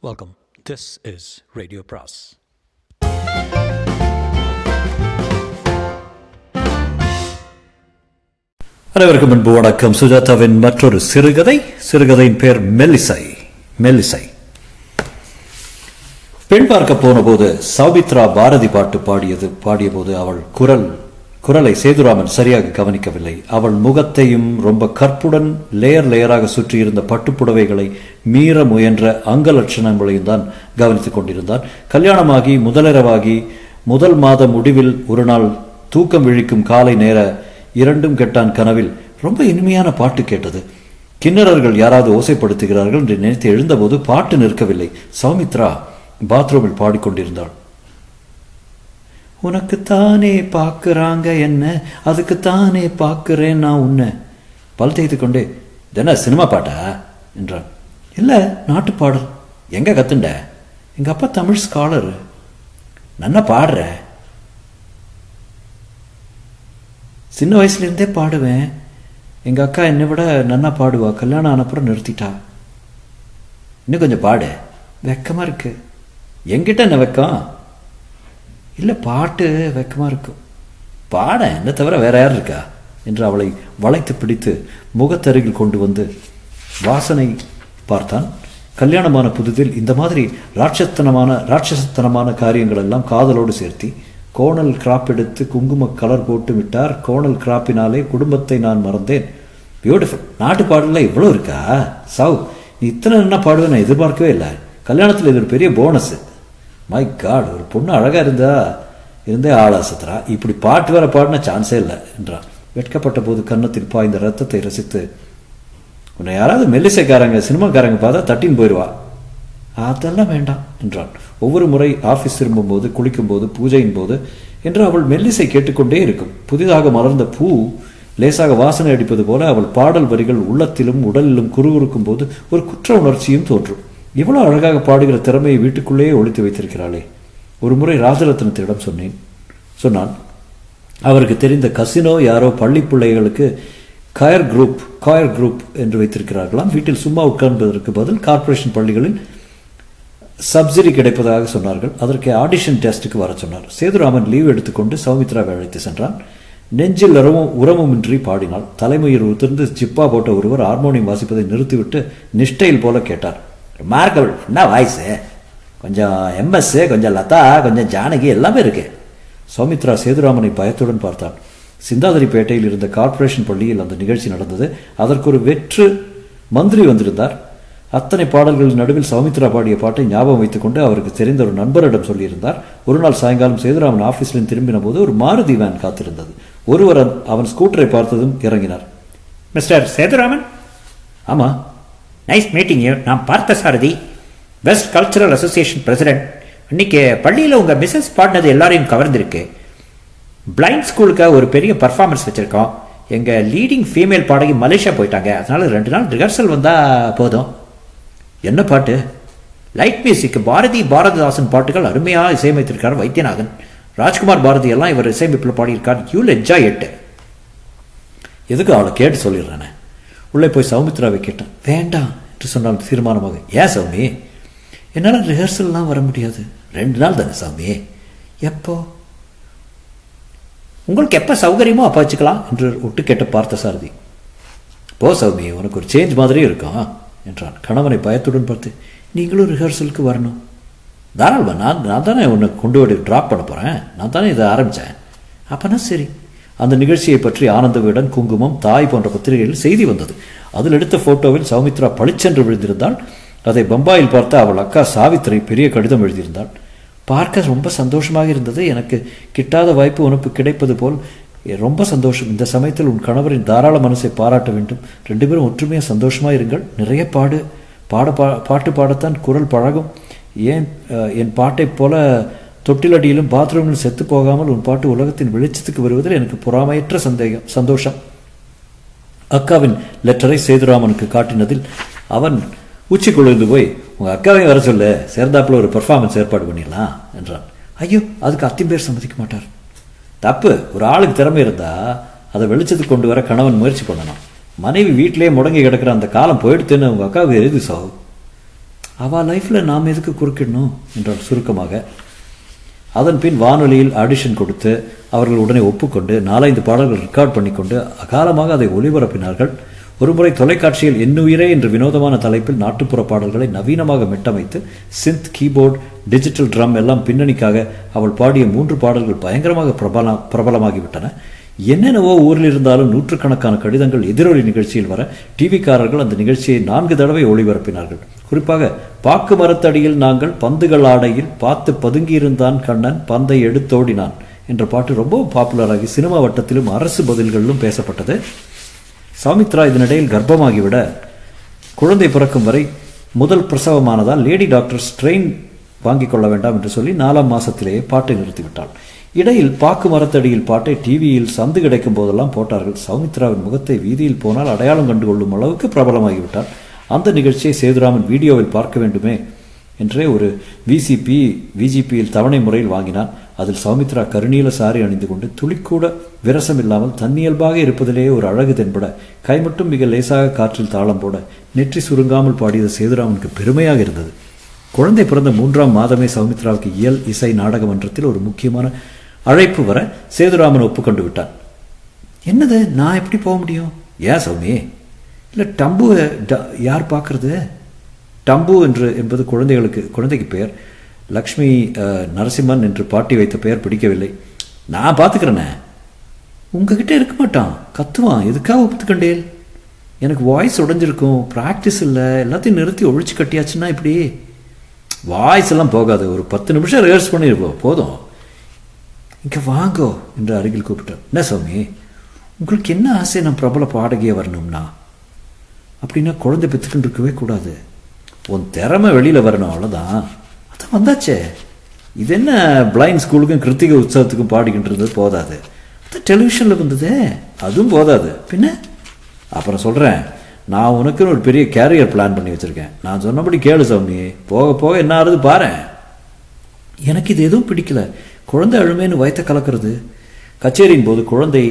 Welcome this is radio பிராஸ் அனைவருக்கும் முன்பு வணக்கம். சுஜாதாவின் மற்றொரு சிறுகதை. சிறுகதையின் பேர் மெல்லிசை. மெல்லிசை. பெண் பார்க்க போன போது சௌமித்ரா பாரதி பாட்டு பாடியது பாடிய போது அவள் குரல் குரலை சேதுராமன் சரியாக கவனிக்கவில்லை. அவள் முகத்தையும் ரொம்ப கற்புடன் லேயர் லேயராக சுற்றியிருந்த பட்டுப்புடவைகளை மீற முயன்ற அங்க லட்சணங்களையும் தான் கவனித்துக் கொண்டிருந்தான். கல்யாணமாகி முதலிரவாகி முதல் மாத முடிவில் ஒரு நாள் தூக்கம் விழிக்கும் காலை நேர இரண்டும் கெட்டான் கனவில் ரொம்ப இனிமையான பாட்டு கேட்டது. கிண்ணறர்கள் யாராவது ஓசைப்படுத்துகிறார்கள் என்று நினைத்து எழுந்தபோது பாட்டு நிற்கவில்லை. சௌமித்ரா பாத்ரூமில் பாடிக்கொண்டிருந்தாள். உனக்குத்தானே பார்க்குறாங்க என்ன? அதுக்குத்தானே பார்க்குறேன் நான் உன்னை. பல் தேய்த்து கொண்டே சினிமா பாட்டா? என்றான். இல்லை நாட்டு பாடல். எங்கே கத்துண்ட? எங்கள் அப்பா தமிழ் ஸ்காலர் நன்னா பாடுற? சின்ன வயசுலேருந்தே பாடுவேன். எங்கள் அக்கா என்னை விட நன்னா பாடுவா. கல்யாணம் ஆனப்புறம் நிறுத்திட்டா. இன்னும் கொஞ்சம் பாடு. வெக்கமாக இருக்கு. எங்கிட்ட என்ன வெக்கம்? இல்லை பாட்டு வெக்கமாக இருக்கும் பாட என்ன தவிர வேற யார் இருக்கா? என்று அவளை வளைத்து பிடித்து முகத்தருகில் கொண்டு வந்து வாசனை பார்த்தான். கல்யாணமான புதுதில் இந்த மாதிரி ராட்சத்தனமான ராட்சசத்தனமான காரியங்கள் எல்லாம் காதலோடு சேர்த்தி கோணல் கிராப் எடுத்து குங்கும கலர் போட்டு விட்டார் கோணல் கிராப்பினாலே குடும்பத்தை நான் மறந்தேன். பியூட்டிஃபுல் நாட்டு பாடலில் இவ்வளோ இருக்கா? சவு நீ இத்தனை என்ன பாடுவேன் நான் எதிர்பார்க்கவே இல்லை. கல்யாணத்தில் இது ஒரு பெரிய போனஸ் மை காட் ஒரு பொண்ணு அழகாக இருந்தா இருந்தே ஆளாசத்துறா இப்படி பாட்டு வேற பாடின சான்ஸே இல்லை என்றான். வெட்கப்பட்ட போது கன்னத்தில் பாய்ந்த ரத்தத்தை ரசித்து உன்னை யாராவது மெல்லிசைக்காரங்க சினிமாக்காரங்க பார்த்தா தட்டின்னு போயிடுவா அதெல்லாம் வேண்டாம் என்றான். ஒவ்வொரு முறை ஆஃபீஸ் திரும்பும்போது குளிக்கும்போது பூஜையின் போது என்று அவள் மெல்லிசை கேட்டுக்கொண்டே இருக்கும். புதிதாக மலர்ந்த பூ லேசாக வாசனை அடிப்பது போல அவள் பாடல் வரிகள் உள்ளத்திலும் உடலிலும் குறுகுறுக்கும் போது ஒரு குற்ற உணர்ச்சியும் தோன்றும். இவ்வளோ அழகாக பாடுகிற திறமையை வீட்டுக்குள்ளேயே ஒழித்து வைத்திருக்கிறாளே. ஒரு முறை ராஜரத்னத்திடம் சொன்னேன். சொன்னான் அவருக்கு தெரிந்த கசினோ யாரோ பள்ளி பிள்ளைகளுக்கு கயர் குரூப் காயர் குரூப் என்று வைத்திருக்கிறார்களாம். வீட்டில் சும்மா உட்கார்ந்ததற்கு பதில் கார்ப்பரேஷன் பள்ளிகளில் சப்சிடி கிடைப்பதாக சொன்னார்கள். அதற்கு ஆடிஷன் டெஸ்ட்டுக்கு வர சொன்னார். சேதுராமன் லீவ் எடுத்துக்கொண்டு சௌமித்ராவை அழைத்து சென்றான். நெஞ்சில் உரமும் உரமுமின்றி பாடினாள். தலைமையில் உதிர்ந்து ஜிப்பா போட்ட ஒருவர் ஹார்மோனியம் வாசிப்பதை நிறுத்திவிட்டு நிஷ்டையில் போல கேட்டார். மார்க்கல் என்ன வாய்ஸு கொஞ்சம் எம்எஸ் கொஞ்சம் லதா கொஞ்சம் ஜானகி எல்லாமே இருக்கு. சௌமித்ரா சேதுராமனை பயத்துடன் பார்த்தான். சிந்தாதிரிப்பேட்டையில் இருந்த கார்ப்பரேஷன் பள்ளியில் அந்த நிகழ்ச்சி நடந்தது. அதற்கு ஒரு வெற்று மந்திரி வந்திருந்தார். அத்தனை பாடல்களின் நடுவில் சௌமித்ரா பாடிய பாட்டை ஞாபகம் வைத்துக்கொண்டு அவருக்கு தெரிந்த ஒரு நண்பரிடம் சொல்லியிருந்தார். ஒரு நாள் சாயங்காலம் சேதுராமன் ஆபீஸ்ல திரும்பின போது ஒரு மாருதி வேன் காத்திருந்தது. ஒருவர் அவன் ஸ்கூட்டரை பார்த்ததும் இறங்கினார். மிஸ்டர் சேதுராமன்? ஆமா. நைஸ் மீட்டிங் யூ நான் Parthasarathy best cultural association president இன்னைக்கு பள்ளியில் உங்கள் மிஸ்ஸஸ் பாடினது எல்லாரையும் கவர்ந்துருக்கு. பிளைண்ட் ஸ்கூலுக்கு ஒரு பெரிய பர்ஃபார்மன்ஸ் வச்சுருக்கோம். எங்கள் லீடிங் ஃபீமேல் பாடகி மலேசியா போயிட்டாங்க. அதனால் ரெண்டு நாள் ரிஹர்சல் வந்தால் போதும். என்ன பாட்டு? லைட் மியூசிக் பாரதி பாரதிதாசன் பாட்டுகள் அருமையாக இசையமைத்திருக்கார் வைத்தியநாதன். ராஜ்குமார் பாரதி எல்லாம் இவர் இசையமைப்பில் பாடியிருக்கார். யூல் என்ஜாய் எட்டு எதுக்கு அவளை கேட்டு சொல்லிடுறானே? உள்ளே போய் சௌமித்ராவை கேட்டேன். வேண்டாம் என்று சொன்னால் தீர்மானமாக ஏன் சாமி? என்னால் ரிஹர்சல்லாம் வர முடியாது. ரெண்டு நாள் தானே சாமி. எப்போ? உங்களுக்கு எப்போ சௌகரியமோ அப்போ வச்சுக்கலாம் என்று விட்டு கேட்ட பார்த்த சாரதி போ சௌமி உனக்கு ஒரு சேஞ்ச் மாதிரி இருக்கும் என்றான். கணவனை பயத்துடன் பார்த்து நீங்களும் ரிஹர்சலுக்கு வரணும். தாராளமா நான் நான் தானே உன்னை கொண்டு போய் ட்ராப் பண்ண போகிறேன் நான் தானே இதை ஆரம்பித்தேன் அப்போனா சரி. அந்த நிகழ்ச்சியை பற்றி ஆனந்தவியுடன் குங்குமம் தாய் போன்ற பத்திரிகைகளில் செய்தி வந்தது. அதில் எடுத்த போட்டோவில் சௌமித்ரா பளிச்சென்று விழுந்திருந்தால் அதை பம்பாயில் பார்த்த அவள் அக்கா சாவித்ரி பெரிய கடிதம் எழுதியிருந்தாள். பார்க்க ரொம்ப சந்தோஷமாக இருந்தது. எனக்கு கிட்டாத வாய்ப்பு உனக்கு கிடைப்பது போல் ரொம்ப சந்தோஷம். இந்த சமயத்தில் உன் கணவரின் தாராள மனசை பாராட்ட வேண்டும். ரெண்டு பேரும் ஒற்றுமையாக சந்தோஷமாக இருங்கள். நிறைய பாடு. பாட பா பாட்டு பாடத்தான் குரல் பழகும். ஏன் என் பாட்டைப் போல தொட்டிலடியிலும் பாத்ரூமிலும் செத்து போகாமல் உன் பாட்டு உலகத்தின் வெளிச்சத்துக்கு வருவதில் எனக்கு பொறாமையற்ற சந்தேகம் சந்தோஷம். அக்காவின் லெட்டரை சேதுராமனுக்கு காட்டினதில் அவன் உச்சி குளிர்ந்து போய் உங்கள் அக்காவையும் வர சொல்ல சேர்ந்தாப்புல ஒரு பெர்ஃபார்மன்ஸ் ஏற்பாடு பண்ணிடலாம் என்றான். ஐயோ அதுக்கு அத்தின் பேர் சம்மதிக்க மாட்டார். தப்பு ஒரு ஆளுக்கு திறமை இருந்தா அதை வெளிச்சத்துக்கு கொண்டு வர கணவன் முயற்சி பண்ணணும். மனைவி வீட்டிலேயே முடங்கி கிடக்கிற அந்த காலம் போயிடுத்துன்னு உங்கள் அக்காவுக்கு எழுதி சாவு? அவள் லைஃப்பில் நாம் எதுக்கு குறுக்கிடணும்? என்றான் சுருக்கமாக அதன் பின் வானொலியில் ஆடிஷன் கொடுத்து அவர்கள் உடனே ஒப்புக்கொண்டு நாலைந்து பாடல்கள் ரெக்கார்ட் பண்ணிக்கொண்டு அகாலமாக அதை ஒளிபரப்பினார்கள். ஒருமுறை தொலைக்காட்சியில் என்னுயிரே என்று வினோதமான தலைப்பில் நாட்டுப்புற பாடல்களை நவீனமாக மெட்டமைத்து சிந்த் கீபோர்ட் டிஜிட்டல் ட்ரம் எல்லாம் பின்னணிக்காக அவள் பாடிய மூன்று பாடல்கள் பயங்கரமாக பிரபல பிரபலமாகிவிட்டன. என்னென்னவோ ஊரில் இருந்தாலும் நூற்றுக்கணக்கான கடிதங்கள் எதிரொலி நிகழ்ச்சியில் வர டிவிக்காரர்கள் அந்த நிகழ்ச்சியை நான்கு தடவை ஒளிபரப்பினார்கள். குறிப்பாக பாக்கு மரத்தடியில் நாங்கள் பந்துகள் ஆடையில் பார்த்து பதுங்கியிருந்தான் கண்ணன் பந்தை எடுத்தோடினான் என்ற பாட்டு ரொம்ப பாப்புலராகி சினிமா வட்டத்திலும் அரசு பதில்களிலும் பேசப்பட்டது. சௌமித்ரா இதனிடையில் கர்ப்பமாகிவிட குழந்தை பிறக்கும் வரை முதல் பிரசவமானதால் லேடி டாக்டர் ஸ்ட்ரெயின் வாங்கிக் கொள்ள வேண்டாம் என்று சொல்லி நாலாம் மாசத்திலேயே பாட்டை நிறுத்திவிட்டாள். இடையில் பாக்கு மரத்தடியில் பாட்டை டிவியில் சந்து கிடைக்கும் போதெல்லாம் போட்டார்கள். சௌமித்ராவின் முகத்தை வீதியில் போனால் அடையாளம் கண்டு கொள்ளும் அளவுக்கு பிரபலமாகிவிட்டார். அந்த நிகழ்ச்சியை சேதுராமன் வீடியோவில் பார்க்க வேண்டுமே என்றே ஒரு விசிபி விஜிபியில் தவணை முறையில் வாங்கினான். அதில் சௌமித்ரா கருநீல சாரி அணிந்து கொண்டு துளிக்கூட விரசம் இல்லாமல் தன்னியல்பாக இருப்பதிலேயே ஒரு அழகு தென்பட கை மட்டும் மிக லேசாக காற்றில் தாளம் போட நெற்றி சுருங்காமல் பாடியது சேதுராமனுக்கு பெருமையாக இருந்தது. குழந்தை பிறந்த மூன்றாம் மாதமே சௌமித்ராவுக்கு இயல் இசை நாடக மன்றத்தில் ஒரு முக்கியமான அழைப்பு வர சேதுராமன் ஒப்புக்கொண்டு விட்டான். என்னது நான் எப்படி போக முடியும்? ஏன் சௌமி இல்லை டம்புவை ட- யார் பார்க்கறது? டம்பு என்று என்பது குழந்தைகளுக்கு குழந்தைக்கு பெயர். லக்ஷ்மி நரசிம்மன் என்று பாட்டி வைத்த பெயர் பிடிக்கவில்லை. நான் பார்த்துக்கிறேனே. உங்ககிட்ட இருக்க மாட்டான். கத்துவான். எதுக்காக ஒப்புத்துக்கண்டேல் எனக்கு வாய்ஸ் உடைஞ்சிருக்கும். ப்ராக்டிஸ் இல்லை. எல்லாத்தையும் நிறுத்தி ஒழிச்சு கட்டியாச்சுன்னா இப்படி? வாய்ஸ் எல்லாம் போகாது. ஒரு பத்து நிமிஷம் ரிஹர்ஸ் பண்ணியிருப்போம் போதும். இங்கே வாங்கோ என்று அருகில் கூப்பிட்டார் என்ன சுவாமி உங்களுக்கு என்ன ஆசை நான் பிரபல பாடகியா வரணும்னா? அப்படின்னா குழந்தை பெற்றுக்கிட்டு இருக்கவே கூடாது. உன் திறமை வெளியில் வரணும் அவ்வளோதான் அதான் வந்தாச்சே. இது என்ன பிளைண்ட் ஸ்கூலுக்கும் கிருத்திகை உற்சவத்துக்கும் பாடிக்கிட்டு இருந்தது போதாது. அது டெலிவிஷனில் வந்ததே. அதுவும் போதாது. பின்ன? அப்புறம் சொல்கிறேன் நான் உனக்குன்னு ஒரு பெரிய கேரியர் பிளான் பண்ணி வச்சுருக்கேன். நான் சொன்னபடி கேளு சாமி போக போக என்ன ஆறுது பாரேன். எனக்கு இது எதுவும் பிடிக்கல. குழந்தை அழுமேன்னு வயத்தை கலக்கிறது. கச்சேரியின் போது குழந்தை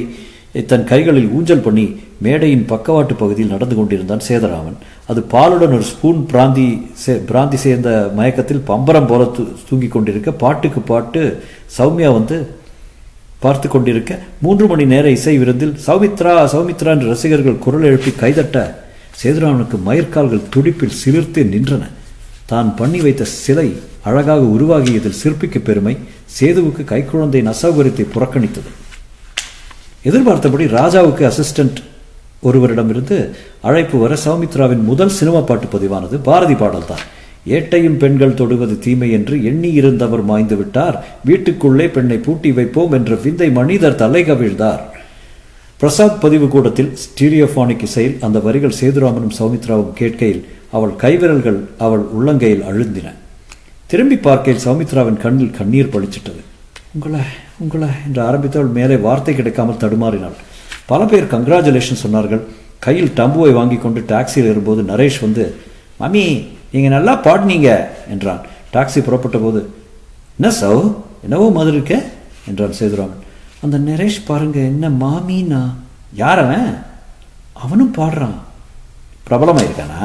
தன் கைகளில் ஊஞ்சல் பண்ணி மேடையின் பக்கவாட்டு பகுதியில் நடந்து கொண்டிருந்தான் சேதராமன். அது பாலுடன் ஒரு ஸ்பூன் பிராந்தி சே பிராந்தி சேர்ந்த மயக்கத்தில் பம்பரம் போல தூ தூங்கிக் கொண்டிருக்க பாட்டுக்கு பாட்டு சௌமியா வந்து பார்த்து கொண்டிருக்க மூன்று மணி நேர இசை விருந்தில் சௌமித்ரா சௌமித்ரா என்று ரசிகர்கள் குரல் எழுப்பி கைதட்ட சேதுராமனுக்கு மயிர்கால்கள் துடிப்பில் சிலிர்த்து நின்றன. தான் பண்ணி வைத்த சிலை அழகாக உருவாகியதில் சிற்பிக்கு பெருமை. சேதுவுக்கு கைக்குழந்தையின் அசௌகரியத்தை புறக்கணித்தது. எதிர்பார்த்தபடி ராஜாவுக்கு அசிஸ்டன்ட் ஒருவரிடமிருந்து அழைப்பு வர சௌமித்ராவின் முதல் சினிமா பாட்டு பதிவானது பாரதி பாடல்தான். ஏட்டையும் பெண்கள் தொடுவது தீமை என்று எண்ணி இருந்தவர் மாய்ந்து விட்டார். வீட்டுக்குள்ளே பெண்ணை பூட்டி வைப்போம் என்ற விந்தை மனிதர் தலை கவிழ்ந்தார் பிரசாத் பதிவு கூடத்தில் ஸ்டீரியோஃபானிக் இசையில் அந்த வரிகள் சேதுராமனும் சௌமித்ராவும் கேட்கையில் அவள் கைவிரல்கள் அவள் உள்ளங்கையில் அழுந்தின. திரும்பி பார்க்கையில் சௌமித்ராவின் கண்ணில் கண்ணீர் பளிச்சிட்டது. உங்களை உங்களை என்று ஆரம்பித்தவள் மேலே வார்த்தை கிடைக்காமல் தடுமாறினாள். பல பேர் கங்க்ராச்சுலேஷன் சொன்னார்கள். கையில் டம்புவை வாங்கி கொண்டு டாக்ஸியில் ஏறும்போது நரேஷ் வந்து மம்மி நீங்கள் நல்லா பாடினீங்க என்றான். டாக்ஸி புறப்பட்ட போது என்ன சௌ என்னவோ மாதிரி இருக்க? என்றான் சேதுராமன். அந்த நரேஷ் பாருங்க என்ன மாமின்னா யார் அவன்? அவனும் பாடுறான். பிரபலமாக இருக்கானா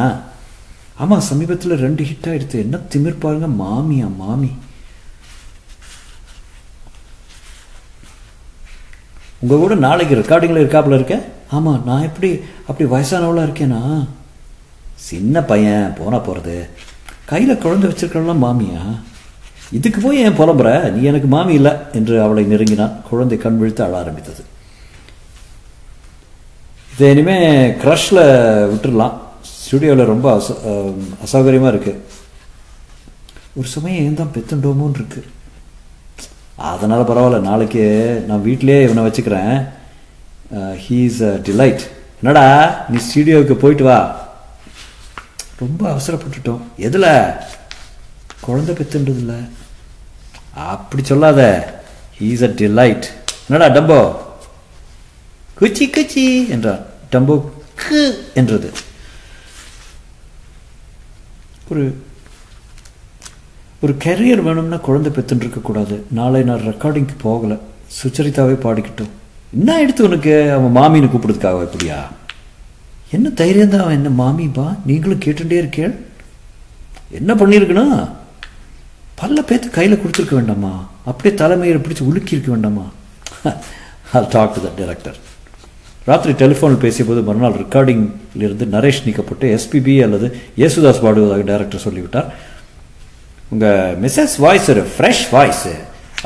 ஆமாம் சமீபத்தில் ரெண்டு ஹிட் ஆகிடுது என்ன திமிர் பாருங்க மாமியா மாமி. உங்கள் கூட நாளைக்கு ரெக்கார்டிங்கில் இருக்காப்புல இருக்கேன் ஆமாம் நான் எப்படி அப்படி வயசானவளாக இருக்கேனா? சின்ன பையன் போனால் போகிறது கையில் குழந்தை வச்சிருக்கலாம் மாமியா. இதுக்கு போய் ஏன் புலம்புற? நீ எனக்கு மாமி இல்லை என்று அவளை நெருங்கினான். குழந்தை கண் விழுத்து அழ ஆரம்பித்தது. இதை இனிமேல் க்ரஷில் விட்டுடலாம் ஸ்டுடியோவில் ரொம்ப அச அசௌகரியமாக இருக்குது ஒரு சமயம் ஏன் தான் பெத்துண்டோமோன்னு இருக்கு அதனால் பரவாயில்ல நாளைக்கு நான் வீட்டிலேயே இவனை வச்சுக்கிறேன். ஹீஸ் அ டிலைட் என்னடா நீ ஸ்டுடியோவுக்கு போயிட்டு வா. ரொம்ப அவசரப்பட்டுட்டோம். எதில்? குழந்தை பெத்துன்றதில்ல அப்படி சொல்லாத. ஹீஸ் அ டிலைட் என்னடா டம்போ? குச்சி குச்சி என்றான். டம்போ கு என்றது. ஒரு ஒரு கெரியர் வேணும்னா குழந்தை பெற்றுன்னு இருக்கக்கூடாது நாளை நான் ரெக்கார்டிங்க்கு போகலை. சுச்சரிதாவே பாடிக்கிட்டோம். என்ன எடுத்து உனக்கு? அவன் மாமின்னு கூப்பிடுறதுக்காக இப்படியா? என்ன தைரியம் தான் அவன்? என்ன மாமிப்பா நீங்களும் கேட்டுட்டே இருக்கேள்? என்ன பண்ணியிருக்கணும் பல்ல பேத்து கையில் கொடுத்துருக்க வேண்டாமா? அப்படியே தலைமையை பிடிச்சி உலுக்கியிருக்க வேண்டாமா? I'll talk to the director ராத்திரி டெலிஃபோனில் பேசியபோது மறுநாள் ரெக்கார்டிங்கிலிருந்து நரேஷ் நீக்கப்பட்டு எஸ்பிபி அல்லது யேசுதாஸ் பாடுவதாக டைரக்டர் சொல்லிவிட்டார். உங்கள் மிஸ்ஸஸ் வாய்ஸ் ஒரு ஃப்ரெஷ் வாய்ஸு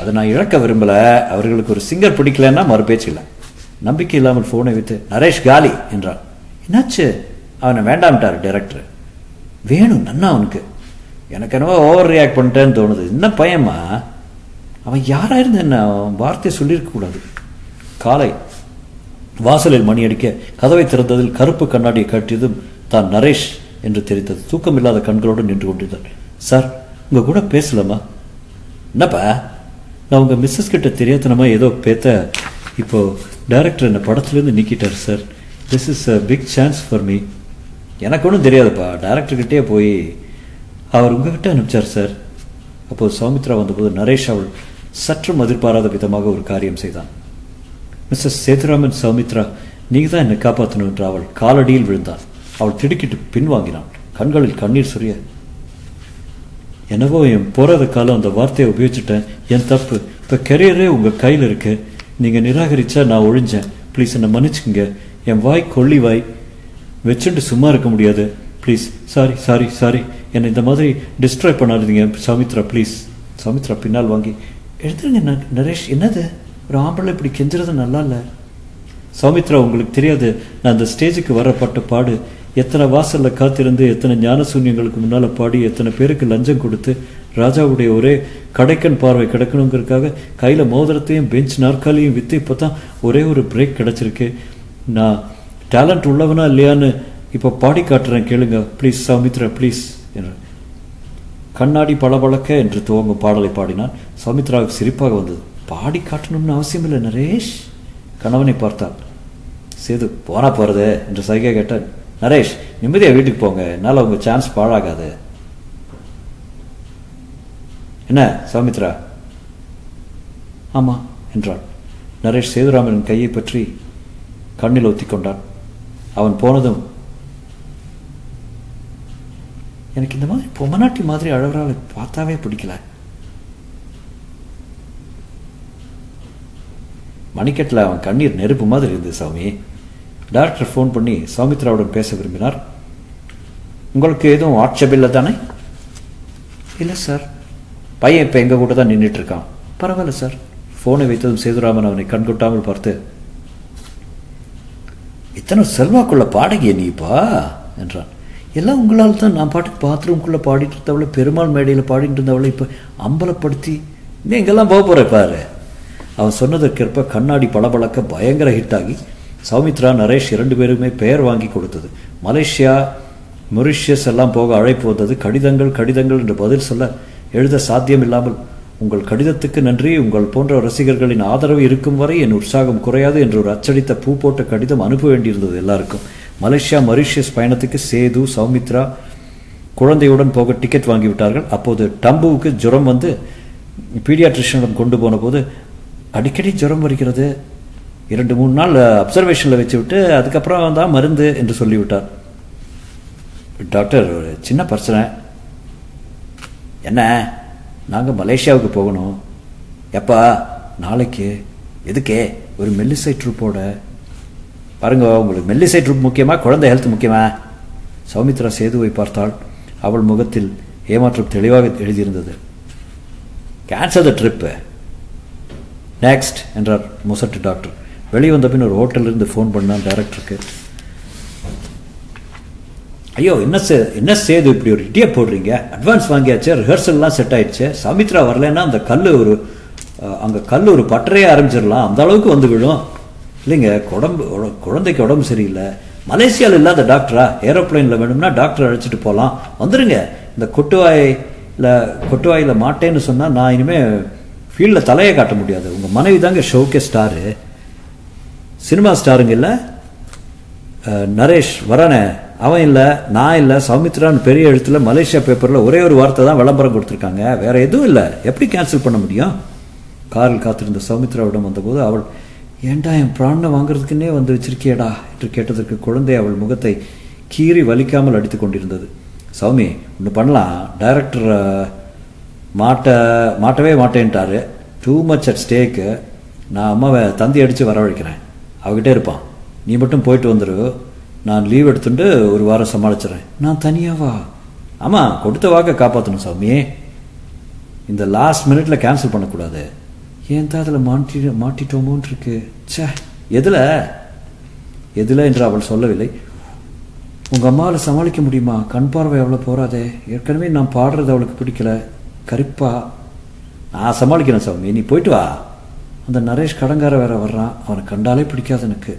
அதை நான் இழக்க விரும்பலை. அவர்களுக்கு ஒரு சிங்கர் பிடிக்கலன்னா மறு பேச்சு இல்லை. நம்பிக்கை இல்லாமல் ஃபோனை வைத்து நரேஷ் காலி என்றான் என்னாச்சு? அவனை வேண்டாம்ட்டார் டைரக்டர் வேணும் நன்னா அவனுக்கு. எனக்கு என்னவோ ஓவர் ரியாக்ட் பண்ணிட்டேன்னு தோணுது. என்ன பையம்மா அவன் யாராக இருந்து என்ன? அவன் வார்த்தையை சொல்லியிருக்கக்கூடாது காலை வாசலில் மணி அடிக்க கதவை திறந்ததில் கருப்பு கண்ணாடியை கட்டியதும் தான் நரேஷ் என்று தெரிந்தது. தூக்கமில்லாத கண்களோடு நின்று கொண்டிருந்தார் சார் உங்க கூட பேசலாமா? என்னப்பா? நான் உங்க மிஸ்ஸஸ் கிட்ட தெரியாதனமா ஏதோ பேத்த இப்போ டைரக்டர் என்னை படத்துலேருந்து நீக்கிட்டார் sir. This is a big chance for me எனக்கு ஒன்றும் தெரியாதுப்பா. டேரக்டர்கிட்டே போய் அவர் உங்ககிட்ட அனுப்பிச்சார் சார். அப்போது சௌமித்ரா வந்தபோது நரேஷ் அவள் சற்றும் எதிர்பாராத விதமாக ஒரு காரியம் செய்தான். மிஸ்ஸஸ் சேதுராமன் சௌமித்ரா நீங்கள் தான் என்னை காப்பாற்றணும் என்று அவள் காலடியில் விழுந்தாள். அவள் திடுக்கிட்டு பின்வாங்கினாள். கண்களில் கண்ணீர் சொரிய. என்னவோ என் போராத காலம் அந்த வார்த்தையை உபயோகிச்சுட்டேன். என் தப்பு. இப்போ கெரியரே உங்கள் கையில் இருக்கு. நீங்கள் நிராகரிச்சா நான் ஒழிஞ்சேன். ப்ளீஸ் என்னை மன்னிச்சுக்குங்க. என் வாய் கொள்ளி வாய் வச்சுட்டு சும்மா இருக்க முடியாது. ப்ளீஸ் சாரி சாரி சாரி என்னை இந்த மாதிரி டிஸ்ட்ராய் பண்ணாதீங்க சௌமித்ரா ப்ளீஸ் சௌமித்ரா பின்னால் வாங்கி எழுதுங்க நரேஷ் என்னது? ஒரு ஆம்பளை இப்படி கெஞ்சுறது நல்லா இல்லை. சௌமித்ரா உங்களுக்கு தெரியாது நான் அந்த ஸ்டேஜுக்கு வரப்பட்ட பாடு. எத்தனை வாசலில் காத்திருந்து எத்தனை ஞான சூன்யங்களுக்கு பாடி எத்தனை பேருக்கு லஞ்சம் கொடுத்து ராஜாவுடைய ஒரே கடைக்கன் பார்வை கிடைக்கணுங்கிறதுக்காக கையில் மோதிரத்தையும் பெஞ்ச் நாற்காலியும் விற்று இப்போ தான் ஒரே ஒரு பிரேக் கிடச்சிருக்கு. நான் டேலண்ட் உள்ளவனா இல்லையான்னு இப்போ பாடி காட்டுறேன் கேளுங்க. ப்ளீஸ் சௌமித்ரா ப்ளீஸ் என்று. கண்ணாடி பளபளக்க என்று துவங்கும் பாடலை பாடினான். சௌமித்ராவுக்கு சிரிப்பாக வந்தது. பாடி காட்டணும்னு அவசியம் இல்லை. நரேஷ் கணவனை பார்த்தான் சேது போனா போறது? என்று சைகை கேட்டான் நரேஷ் நிம்மதியாக வீட்டுக்கு போங்க. என்னால் உங்கள் சான்ஸ் பாழாகாது. என்ன சௌமித்ரா? ஆமாம் என்றாள். நரேஷ் சேதுராமனின் கையை பற்றி கண்ணில் ஒத்தி கொண்டான். அவன் போனதும் எனக்கு இந்த மாதிரி பொம்மநாட்டி மாதிரி அழகுறாளை பார்த்தாவே பிடிக்கல. மணிக்கட்டில் அவன் கண்ணீர் நெருப்பு மாதிரி இருந்தது சாமி. டாக்டர் ஃபோன் பண்ணி சௌமித்ராவுடன் பேச விரும்பினார். உங்களுக்கு எதுவும் ஆட்சேபம் இல்லை தானே? இல்லை சார். பையன் இப்போ எங்கள் கூட தான் நின்றுட்டு இருக்கான். பரவாயில்ல சார். ஃபோனை வைத்ததும் சேதுராமன் அவனை கண்கொட்டாமல் பார்த்து இத்தனை செல்வாக்குள்ள பாடகிய நீப்பா? என்றான். எல்லாம் உங்களால் தான். நான் பாட்டுக்கு பாத்ரூம்குள்ளே பாடிட்டு இருந்தவளை பெருமாள் மேடையில் பாடிட்டு இருந்தவளை இப்போ அம்பலப்படுத்தி நீ எங்கெல்லாம் போக போகிற பாரு? அவன் சொன்னதற்கேற்ப கண்ணாடி பளபளக்க பயங்கர ஹிட் ஆகி சௌமித்ரா நரேஷ் இரண்டு பேருமே பெயர் வாங்கி கொடுத்தது. மலேசியா மொரிஷியஸ் எல்லாம் போக அழைப்பு வந்தது. கடிதங்கள் கடிதங்கள் என்று பதில் சொல்ல எழுத சாத்தியம் இல்லாமல் உங்கள் கடிதத்துக்கு நன்றி. உங்கள் போன்ற ரசிகர்களின் ஆதரவு இருக்கும் வரை என் உற்சாகம் குறையாது என்று ஒரு அச்சடித்த பூ போட்ட கடிதம் அனுப்ப வேண்டியிருந்தது எல்லாருக்கும். மலேசியா மொரிஷியஸ் பயணத்துக்கு சேது சௌமித்ரா குழந்தையுடன் போக டிக்கெட் வாங்கிவிட்டார்கள். அப்போது டம்புவுக்கு ஜுரம் வந்து பீடியாட்ரிஷனிடம் கொண்டு போன போது அடிக்கடி ஜுரம் வருகிறது. இரண்டு மூணு நாள் அப்சர்வேஷனில் வச்சு விட்டு அதுக்கப்புறம் தான் மருந்து என்று சொல்லிவிட்டார். டாக்டர் ஒரு சின்ன பிரச்சனை. என்ன? நாங்கள் மலேசியாவுக்கு போகணும். எப்பா நாளைக்கு எதுக்கே? ஒரு மெல்லிசை ட்ரூப்போட பாருங்க உங்களுக்கு மெல்லிசை ட்ரூப் முக்கியமா குழந்தை ஹெல்த் முக்கியமா? சௌமித்ரா சேதுவை பார்த்தாள். அவள் முகத்தில் ஏமாற்றம் தெளிவாக எழுதியிருந்தது. கேன்சல் த ட்ரிப்பு நெக்ஸ்ட் என்றார் முசட்டு டாக்டர். வெளியே வந்த பின் ஒரு ஹோட்டலிருந்து ஃபோன் பண்ணான் டேரக்டருக்கு ஐயோ என்ன சே என்ன சேது இப்படி ஒரு இடியை போடுறீங்க? அட்வான்ஸ் வாங்கியாச்சு ரிஹர்சல்லாம் செட் ஆயிடுச்சு. சமித்ரா வரலன்னா அந்த கல் ஒரு அங்கே கல் ஒரு பட்டறையே ஆரம்பிச்சிடலாம். அந்த அளவுக்கு வந்து விழும். இல்லைங்க குடம்பு உட- குழந்தைக்கு உடம்பு சரியில்லை. மலேசியாவில் இல்லாத டாக்டரா? ஏரோப்ளேனில் வேணும்னா டாக்டர் அழைச்சிட்டு போகலாம் வந்துடுங்க இந்த கொட்டுவாயில் கொட்டுவாயில் மாட்டேன்னு சொன்னால் நான் இனிமேல் ஃபீல்டில் தலையை காட்ட முடியாது. உங்கள் மனைவி தாங்க ஷோகே ஸ்டாரு சினிமா ஸ்டாருங்க இல்லை. நரேஷ் வரானே அவன் இல்லை நான் இல்லை சௌமித்ரான்னு பெரிய எழுத்தில் மலேசியா பேப்பரில் ஒரே ஒரு வார்த்தை தான் விளம்பரம் கொடுத்துருக்காங்க. வேறு எதுவும் இல்லை. எப்படி கேன்சல் பண்ண முடியும்? காரில் காத்திருந்த சௌமித்ராவிடம் வந்தபோது அவள் ஏண்டா என் பிராணனை வாங்குறதுக்குன்னே வந்து வச்சிருக்கியேடா? என்று கேட்டதற்கு குழந்தை அவள் முகத்தை கீறி வலிக்காமல் அடித்துக் கொண்டிருந்தது. சௌமி ஒன்று பண்ணலாம். டைரக்டர் மாட்ட மாட்டவே மாட்டேன்ட்டாரு. டூ மச் அட் ஸ்டேக்கு நான் அம்மாவை தந்தி அடித்து வரவழைக்கிறேன். அவகிட்டே இருப்பான். நீ மட்டும் போயிட்டு வந்துரு. நான் லீவ் எடுத்துட்டு ஒரு வாரம் சமாளிச்சிடறேன். நான் தனியாவா? ஆமாம் கொடுத்த வாக்கை காப்பாற்றணும் சாமி இந்த லாஸ்ட் மினிட்ல கேன்சல் பண்ணக்கூடாது. ஏன் தான் அதில் மாட்டி மாட்டிட்டோமோன்னு இருக்கு ச்சே எதில்? எதில் என்று அவள் சொல்லவில்லை. உங்கள் அம்மாவில் சமாளிக்க முடியுமா? கண் பார்வை எவ்வளோ போகாதே ஏற்கனவே நான் பாடுறது அவளுக்கு பிடிக்கல. கரிப்பா நான் சமாளிக்கிறேன் சாமி நீ போயிட்டு வா. அந்த நரேஷ் கடங்கார வேற வர்றான். அவனை கண்டாலே பிடிக்காது எனக்கு.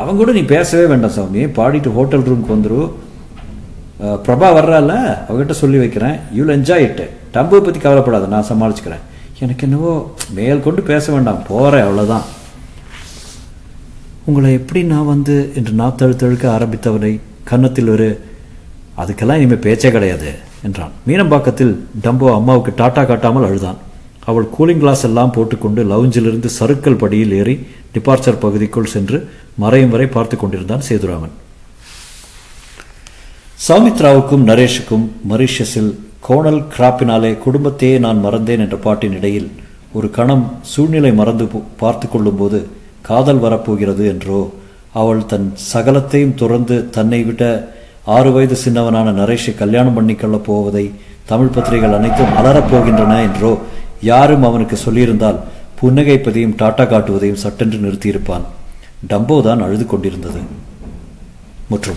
அவன் கூட நீ பேசவே வேண்டாம் சாமி. பாடிட்டு ஹோட்டல் ரூமுக்கு வந்துரு. பிரபா வர்றால அவகிட்ட சொல்லி வைக்கிறேன். யூல் என்ஜாய் இட்டு டம்புவை பற்றி கவலைப்படாத நான் சமாளிச்சுக்கிறேன். எனக்கு என்னவோ மேல் கொண்டு பேச வேண்டாம். போகிறேன் அவ்வளோதான் உங்களை எப்படி நான் வந்து என்று நாத்தழுத்தழுக்க ஆரம்பித்தவனை கன்னத்தில் ஒரு அதுக்கெல்லாம் இனிமேல் பேச்சே கிடையாது. என்றான். மீனம்பாக்கத்தில் டம்போ அம்மாவுக்கு டாட்டா காட்டாமல் அழுதான். அவள் கூலிங் கிளாஸ் எல்லாம் போட்டுக்கொண்டு லவுஞ்சிலிருந்து சருக்கல் படியில் ஏறி டிபார்ச்சர் பகுதிக்குள் சென்று மறையும் வரை பார்த்து கொண்டிருந்தான் சேதுராமன். சௌமித்ராவுக்கும் நரேஷுக்கும் மரிஷஸில் கோணல் கிராப்பினாலே குடும்பத்தையே நான் மறந்தேன் என்ற பாட்டின் இடையில் ஒரு கணம் சூழ்நிலை மறந்து போ- பார்த்து கொள்ளும்போது காதல் வரப்போகிறது என்றோ அவள் தன் சகலத்தையும் துறந்து தன்னை விட ஆறு வயது சின்னவனான நரேஷை கல்யாணம் பண்ணிக்கொள்ளப் போவதை தமிழ் பத்திரிகைகள் அனைத்தும் அலறப் போகின்றன என்றோ யாரும் அவனுக்கு சொல்லியிருந்தால் புன்னகைப்பதையும் டாட்டா காட்டுவதையும் சட்டென்று நிறுத்தியிருப்பான். டம்போ தான் அழுது கொண்டிருந்தது. மற்றும்.